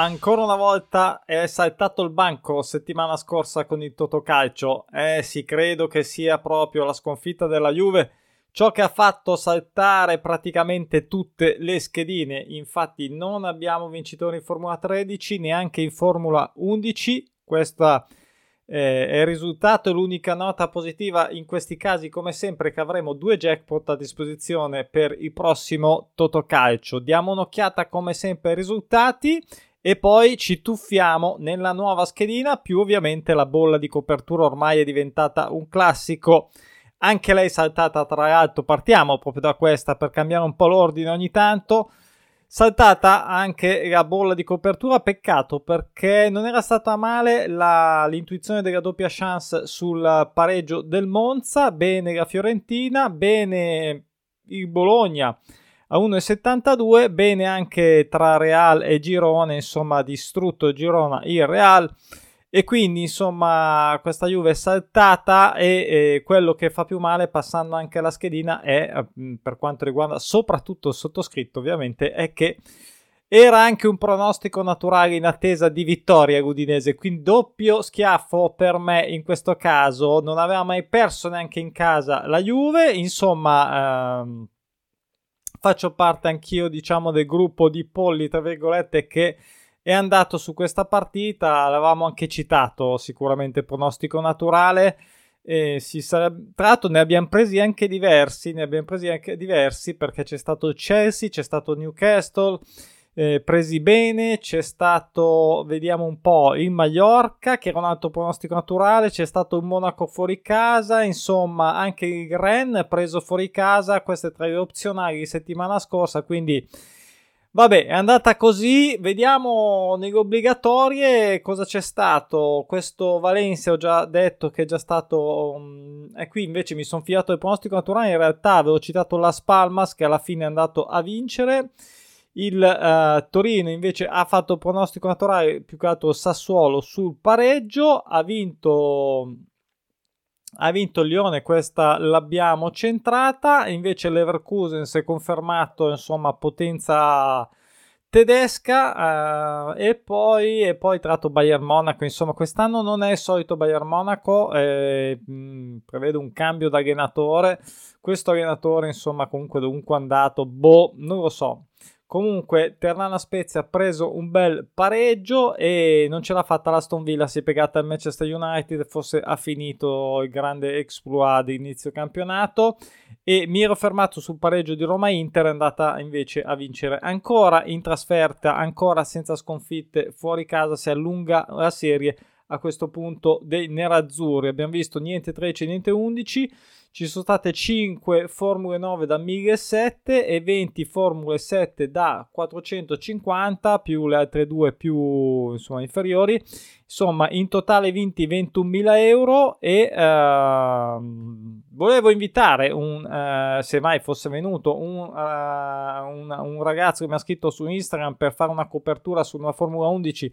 Ancora una volta è saltato il banco settimana scorsa con il Totocalcio. Eh sì, credo che sia proprio la sconfitta della Juve ciò che ha fatto saltare praticamente tutte le schedine. Infatti non abbiamo vincitori in Formula 13, neanche in Formula 11. Questa eh, è il risultato. L'unica nota positiva in questi casi, come sempre, che avremo due jackpot a disposizione per il prossimo Totocalcio. Diamo un'occhiata come sempre ai risultati e poi ci tuffiamo nella nuova schedina, più ovviamente la bolla di copertura ormai è diventata un classico. Anche lei saltata tra l'altro, partiamo proprio da questa per cambiare un po' l'ordine ogni tanto. Saltata anche la bolla di copertura, peccato perché non era stata male la, l'intuizione della doppia chance sul pareggio del Monza, bene la Fiorentina, bene il Bologna a 1,72. Bene anche tra Real e Girone, insomma, distrutto Girona il Real. E quindi, insomma, questa Juve è saltata e, e quello che fa più male, passando anche alla schedina, è mm, per quanto riguarda soprattutto il sottoscritto, ovviamente, è che era anche un pronostico naturale in attesa di vittoria l'Udinese, quindi doppio schiaffo per me in questo caso. Non aveva mai perso neanche in casa la Juve, insomma... Ehm, faccio parte anch'io, diciamo, del gruppo di polli, tra virgolette, che è andato su questa partita. L'avevamo anche citato, sicuramente pronostico naturale. Si sarebbe... Tra l'altro ne abbiamo presi anche diversi, ne abbiamo presi anche diversi perché c'è stato Chelsea, c'è stato Newcastle, eh, presi bene, c'è stato, vediamo un po', il Mallorca che era un altro pronostico naturale, c'è stato il Monaco fuori casa, insomma anche il Ren preso fuori casa, queste tre opzionali di settimana scorsa, quindi vabbè è andata così, vediamo nelle obbligatorie cosa c'è stato, questo Valencia ho già detto che è già stato, um, e qui invece mi sono fidato del pronostico naturale, in realtà avevo citato Las Palmas che alla fine è andato a vincere, il uh, Torino invece ha fatto pronostico naturale più che altro Sassuolo sul pareggio. Ha vinto, ha vinto Lione, questa l'abbiamo centrata. Invece l'Everkusen si è confermato insomma potenza tedesca uh, e poi e poi tratto Bayern Monaco insomma quest'anno non è il solito Bayern Monaco eh, mh, prevede un cambio d'allenatore questo allenatore insomma comunque dovunque andato boh non lo so Comunque, Ternana Spezia ha preso un bel pareggio e non ce l'ha fatta l'Aston Villa. Si è pegata al Manchester United. Forse ha finito il grande exploit di inizio campionato. E mi ero fermato sul pareggio di Roma Inter. È andata invece a vincere ancora in trasferta, ancora senza sconfitte fuori casa. Si allunga la serie a questo punto dei nerazzurri. Abbiamo visto niente 13, niente 11 ci sono state 5 Formule 9 da 1007 e 20 Formule 7 da 450 più le altre due più insomma, inferiori. Insomma, in totale vinti 21.000 euro e uh, volevo invitare, un, uh, se mai fosse venuto, un, uh, un, un ragazzo che mi ha scritto su Instagram per fare una copertura su una Formula 11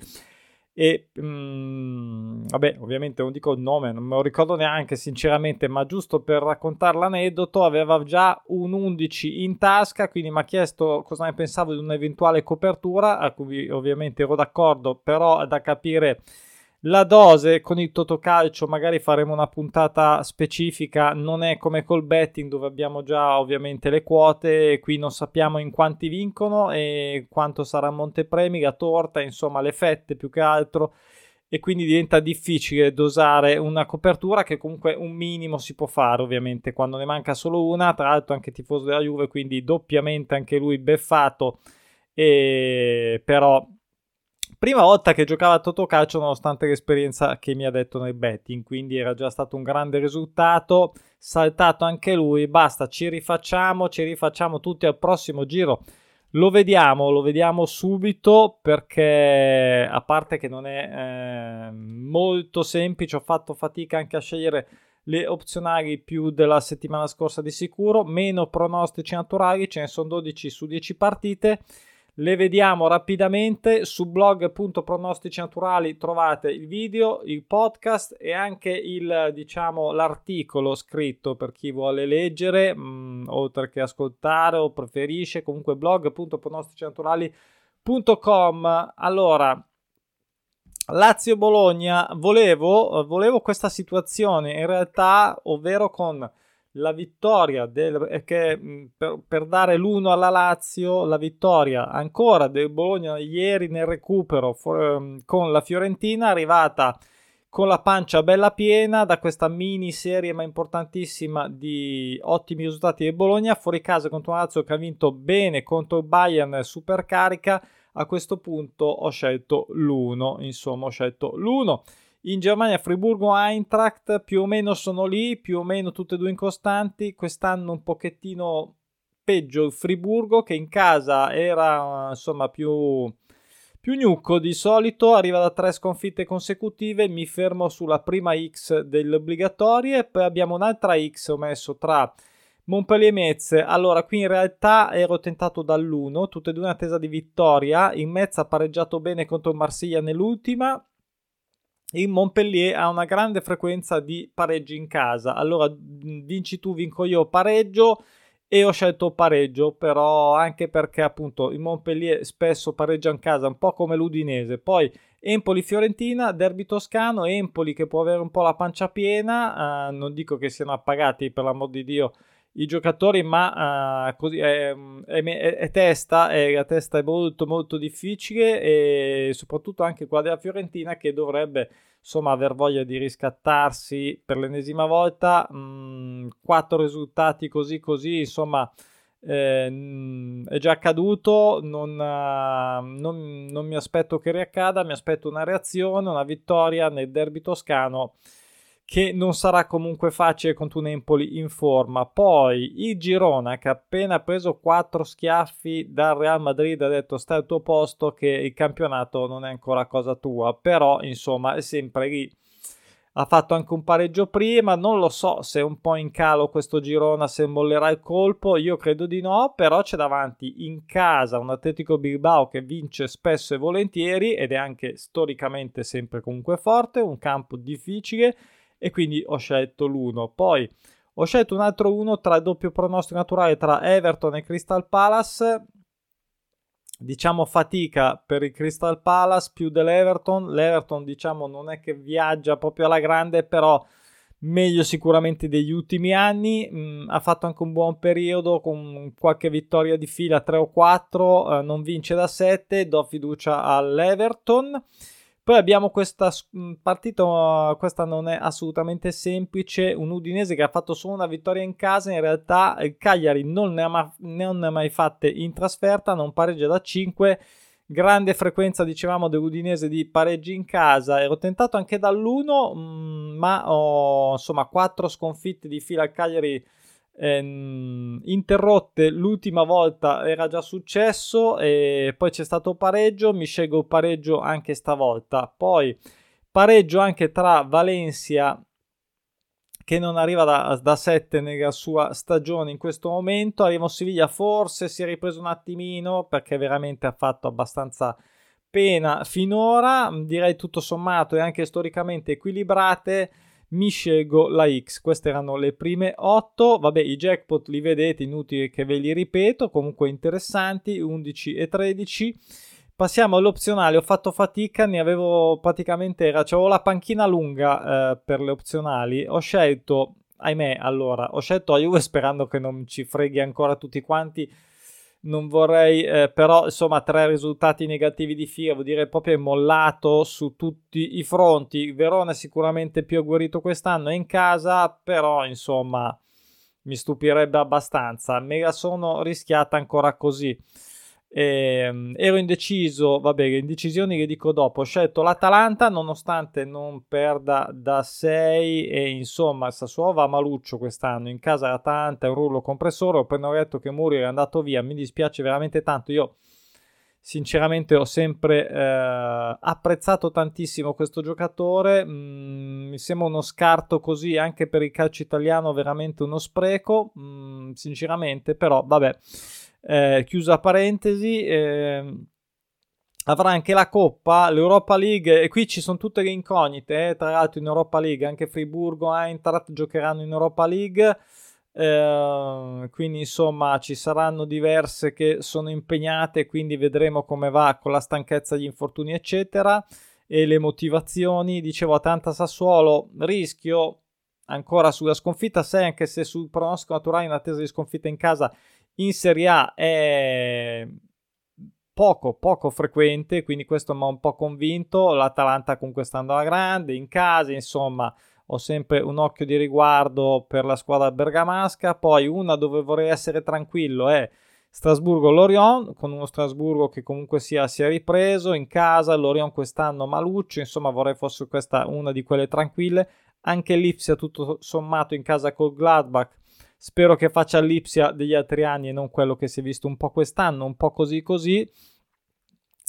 e mh, mm, vabbè, ovviamente non dico il nome, non me lo ricordo neanche sinceramente, ma giusto per raccontare l'aneddoto, aveva già un 11 in tasca, quindi mi ha chiesto cosa ne pensavo di un'eventuale copertura, a cui ovviamente ero d'accordo, però da capire la dose con il Totocalcio, magari faremo una puntata specifica, non è come col betting dove abbiamo già ovviamente le quote, qui non sappiamo in quanti vincono e quanto sarà montepremi, la torta, insomma le fette più che altro. E quindi diventa difficile dosare una copertura che comunque un minimo si può fare ovviamente quando ne manca solo una, tra l'altro anche tifoso della Juve, quindi doppiamente anche lui beffato, e però prima volta che giocava a Totocalcio nonostante l'esperienza che mi ha detto nel betting, quindi era già stato un grande risultato, saltato anche lui, basta, ci rifacciamo, ci rifacciamo tutti al prossimo giro. Lo vediamo, lo vediamo subito perché a parte che non è eh, molto semplice, ho fatto fatica anche a scegliere le opzionali più della settimana scorsa di sicuro, meno pronostici naturali, ce ne sono 12 su 10 partite le vediamo rapidamente su blog.pronostici naturali trovate il video, il podcast e anche il, diciamo, l'articolo scritto per chi vuole leggere, mh, mm, oltre che ascoltare o preferisce, comunque blog.pronosticinaturali.com Com. Allora, Lazio-Bologna, volevo, volevo questa situazione in realtà, ovvero con la vittoria del, che, per, per, dare l'uno alla Lazio, la vittoria ancora del Bologna ieri nel recupero for, ehm, con la Fiorentina, arrivata con la pancia bella piena da questa mini serie ma importantissima di ottimi risultati del Bologna, fuori casa contro un Lazio che ha vinto bene contro il Bayern super carica a questo punto ho scelto l'1, insomma ho scelto l'1. In Germania Friburgo Eintracht più o meno sono lì, più o meno tutte e due incostanti, quest'anno un pochettino peggio il Friburgo che in casa era insomma più, più gnucco di solito, arriva da tre sconfitte consecutive, mi fermo sulla prima X delle obbligatorie, poi abbiamo un'altra X ho messo tra Montpellier Metz, allora qui in realtà ero tentato dall'1, tutte e due in attesa di vittoria, in Metz ha pareggiato bene contro Marsiglia nell'ultima, il Montpellier ha una grande frequenza di pareggi in casa, allora vinci tu, vinco io, pareggio e ho scelto pareggio, però anche perché appunto il Montpellier spesso pareggia in casa, un po' come l'Udinese, poi Empoli-Fiorentina, derby toscano, Empoli che può avere un po' la pancia piena, eh, non dico che siano appagati per l'amor di Dio i giocatori, ma uh, così è, è, è, è testa, la testa è molto molto difficile e soprattutto anche qua della Fiorentina che dovrebbe insomma aver voglia di riscattarsi per l'ennesima volta. Mm, quattro risultati così così, insomma. Eh, è già accaduto, non, uh, non, non mi aspetto che riaccada, mi aspetto una reazione, una vittoria nel derby toscano che non sarà comunque facile contro un Empoli in forma. Poi il Girona che ha appena preso quattro schiaffi dal Real Madrid ha detto stai al tuo posto che il campionato non è ancora cosa tua, però insomma è sempre lì. Ha fatto anche un pareggio prima, non lo so se è un po' in calo questo Girona, se mollerà il colpo, io credo di no, però c'è davanti in casa un Atletico Bilbao che vince spesso e volentieri ed è anche storicamente sempre comunque forte, un campo difficile e quindi ho scelto l'1. Poi ho scelto un altro 1 tra il doppio pronostico naturale tra Everton e Crystal Palace. Diciamo fatica per il Crystal Palace più dell'Everton. L'Everton, diciamo, non è che viaggia proprio alla grande, però meglio sicuramente degli ultimi anni. Mm, ha fatto anche un buon periodo con qualche vittoria di fila 3 o 4. Eh, non vince da 7. Do fiducia all'Everton. Poi abbiamo questa partita, questa non è assolutamente semplice, un Udinese che ha fatto solo una vittoria in casa, in realtà il Cagliari non ne ha, ma, non ne ha mai fatte in trasferta, non pareggia da 5, grande frequenza dicevamo dell'Udinese di pareggi in casa, ero tentato anche dall'1, ma ho insomma 4 sconfitte di fila al Cagliari ehm, interrotte l'ultima volta era già successo e poi c'è stato pareggio mi scelgo pareggio anche stavolta. Poi pareggio anche tra Valencia che non arriva da, da 7 nella sua stagione in questo momento arriva Siviglia forse si è ripreso un attimino perché veramente ha fatto abbastanza pena finora. Direi tutto sommato e anche storicamente equilibrate mi scelgo la X. Queste erano le prime 8. Vabbè, i jackpot li vedete, inutile che ve li ripeto, comunque interessanti, 11 e 13. Passiamo all'opzionale, ho fatto fatica, ne avevo praticamente, era, avevo la panchina lunga eh, per le opzionali, ho scelto, ahimè, allora, ho scelto la Juve sperando che non ci freghi ancora tutti quanti non vorrei, eh, però insomma tre risultati negativi di fila, vuol dire proprio è mollato su tutti i fronti. Verona è sicuramente più agguerrito quest'anno, è in casa, però insomma mi stupirebbe abbastanza. Me la sono rischiata ancora così. Eh, ero indeciso, vabbè, indecisioni le dico dopo. Ho scelto l'Atalanta nonostante non perda da 6 e insomma Sassuolo va a maluccio quest'anno. In casa l'Atalanta è un rullo compressore. Ho appena detto che Muriel è andato via, mi dispiace veramente tanto. Io sinceramente ho sempre eh, apprezzato tantissimo questo giocatore. Mm, mi sembra uno scarto così anche per il calcio italiano, veramente uno spreco. Mm, sinceramente, però vabbè eh, chiusa parentesi, eh, avrà anche la Coppa, l'Europa League, e qui ci sono tutte le incognite, eh, tra l'altro in Europa League, anche Friburgo, Eintracht giocheranno in Europa League, eh, quindi insomma ci saranno diverse che sono impegnate, quindi vedremo come va con la stanchezza, gli infortuni eccetera e le motivazioni. Dicevo Atalanta Sassuolo, rischio ancora sulla sconfitta 6 anche se sul pronostico naturale in attesa di sconfitta in casa in Serie A è poco poco frequente quindi questo mi ha un po' convinto. l'Atalanta comunque stando alla grande in casa insomma ho sempre un occhio di riguardo per la squadra bergamasca. Poi una dove vorrei essere tranquillo è Strasburgo-Lorient, con uno Strasburgo che comunque sia, si è ripreso. In casa, Lorient quest'anno maluccio, insomma vorrei fosse questa una di quelle tranquille, anche l'Ipsia tutto sommato in casa col Gladbach, spero che faccia l'Ipsia degli altri anni e non quello che si è visto un po' quest'anno, un po' così così,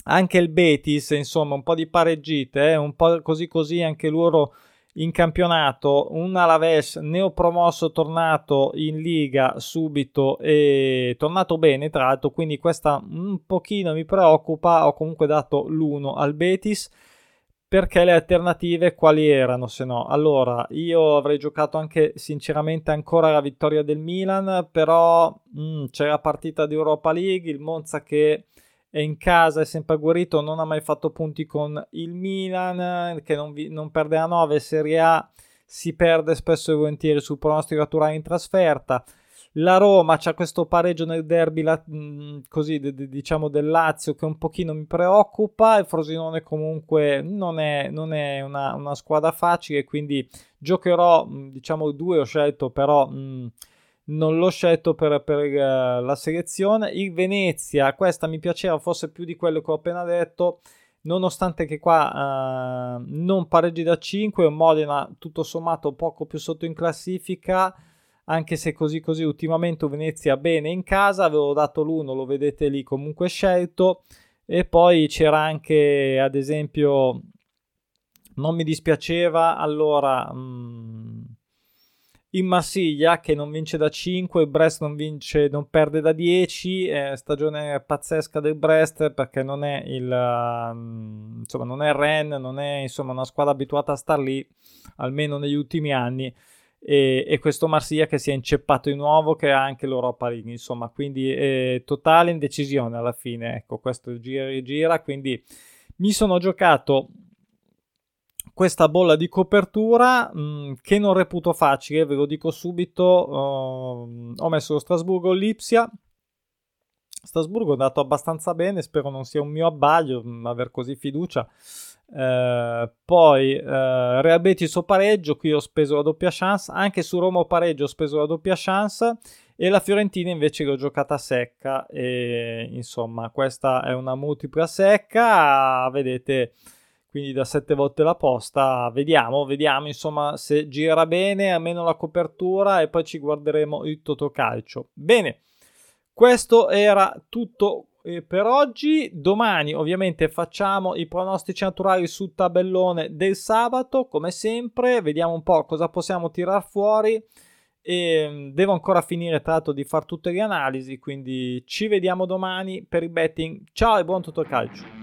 anche il Betis, insomma un po' di pareggite, eh, un po' così così anche loro in campionato, un Alaves neopromosso tornato in Liga subito e tornato bene tra l'altro, quindi questa un pochino mi preoccupa, ho comunque dato l'1 al Betis perché le alternative quali erano se no? Allora, io avrei giocato anche sinceramente ancora la vittoria del Milan, però mm, c'è la partita di Europa League, il Monza che è in casa, è sempre agguerrito, non ha mai fatto punti con il Milan, che non, vi, non perde a 9, Serie A si perde spesso e volentieri sul pronostico naturale in trasferta. La Roma c'ha questo pareggio nel derby la, mh, così, d- d- diciamo del Lazio che un pochino mi preoccupa. Il Frosinone comunque non è, non è una, una, squadra facile, quindi giocherò, mh, diciamo due ho scelto, però mh, non l'ho scelto per, per uh, la selezione. Il Venezia, questa mi piaceva forse più di quello che ho appena detto, nonostante che qua uh, non pareggi da 5, un Modena tutto sommato poco più sotto in classifica, anche se così così ultimamente Venezia bene in casa, avevo dato l'1, lo vedete lì comunque scelto. E poi c'era anche, ad esempio, non mi dispiaceva, allora... Mh, mm, in Marsiglia che non vince da 5, il Brest non vince, non perde da 10, eh, stagione pazzesca del Brest perché non è il uh, insomma non è Rennes, non è insomma una squadra abituata a star lì almeno negli ultimi anni e, e questo Marsiglia che si è inceppato di nuovo che ha anche l'Europa League, insomma, quindi eh, totale indecisione alla fine, ecco, questo gira e gira, quindi mi sono giocato questa bolla di copertura mh, mm, che non reputo facile, ve lo dico subito. Uh, ho messo lo Strasburgo Lipsia. Strasburgo è andato abbastanza bene, spero non sia un mio abbaglio mh, mm, aver così fiducia. Uh, poi uh, Real Betis o pareggio, qui ho speso la doppia chance, anche su Roma o pareggio ho speso la doppia chance. E la Fiorentina invece l'ho giocata secca. E insomma questa è una multipla secca, vedete quindi da sette volte la posta. Vediamo, vediamo insomma se gira bene, almeno la copertura. E poi ci guarderemo il Totocalcio. Bene, questo era tutto eh, per oggi. Domani ovviamente facciamo i pronostici naturali sul tabellone del sabato, come sempre. Vediamo un po' cosa possiamo tirar fuori. E mm, devo ancora finire tra l'altro di fare tutte le analisi, quindi ci vediamo domani per il betting. Ciao e buon Totocalcio.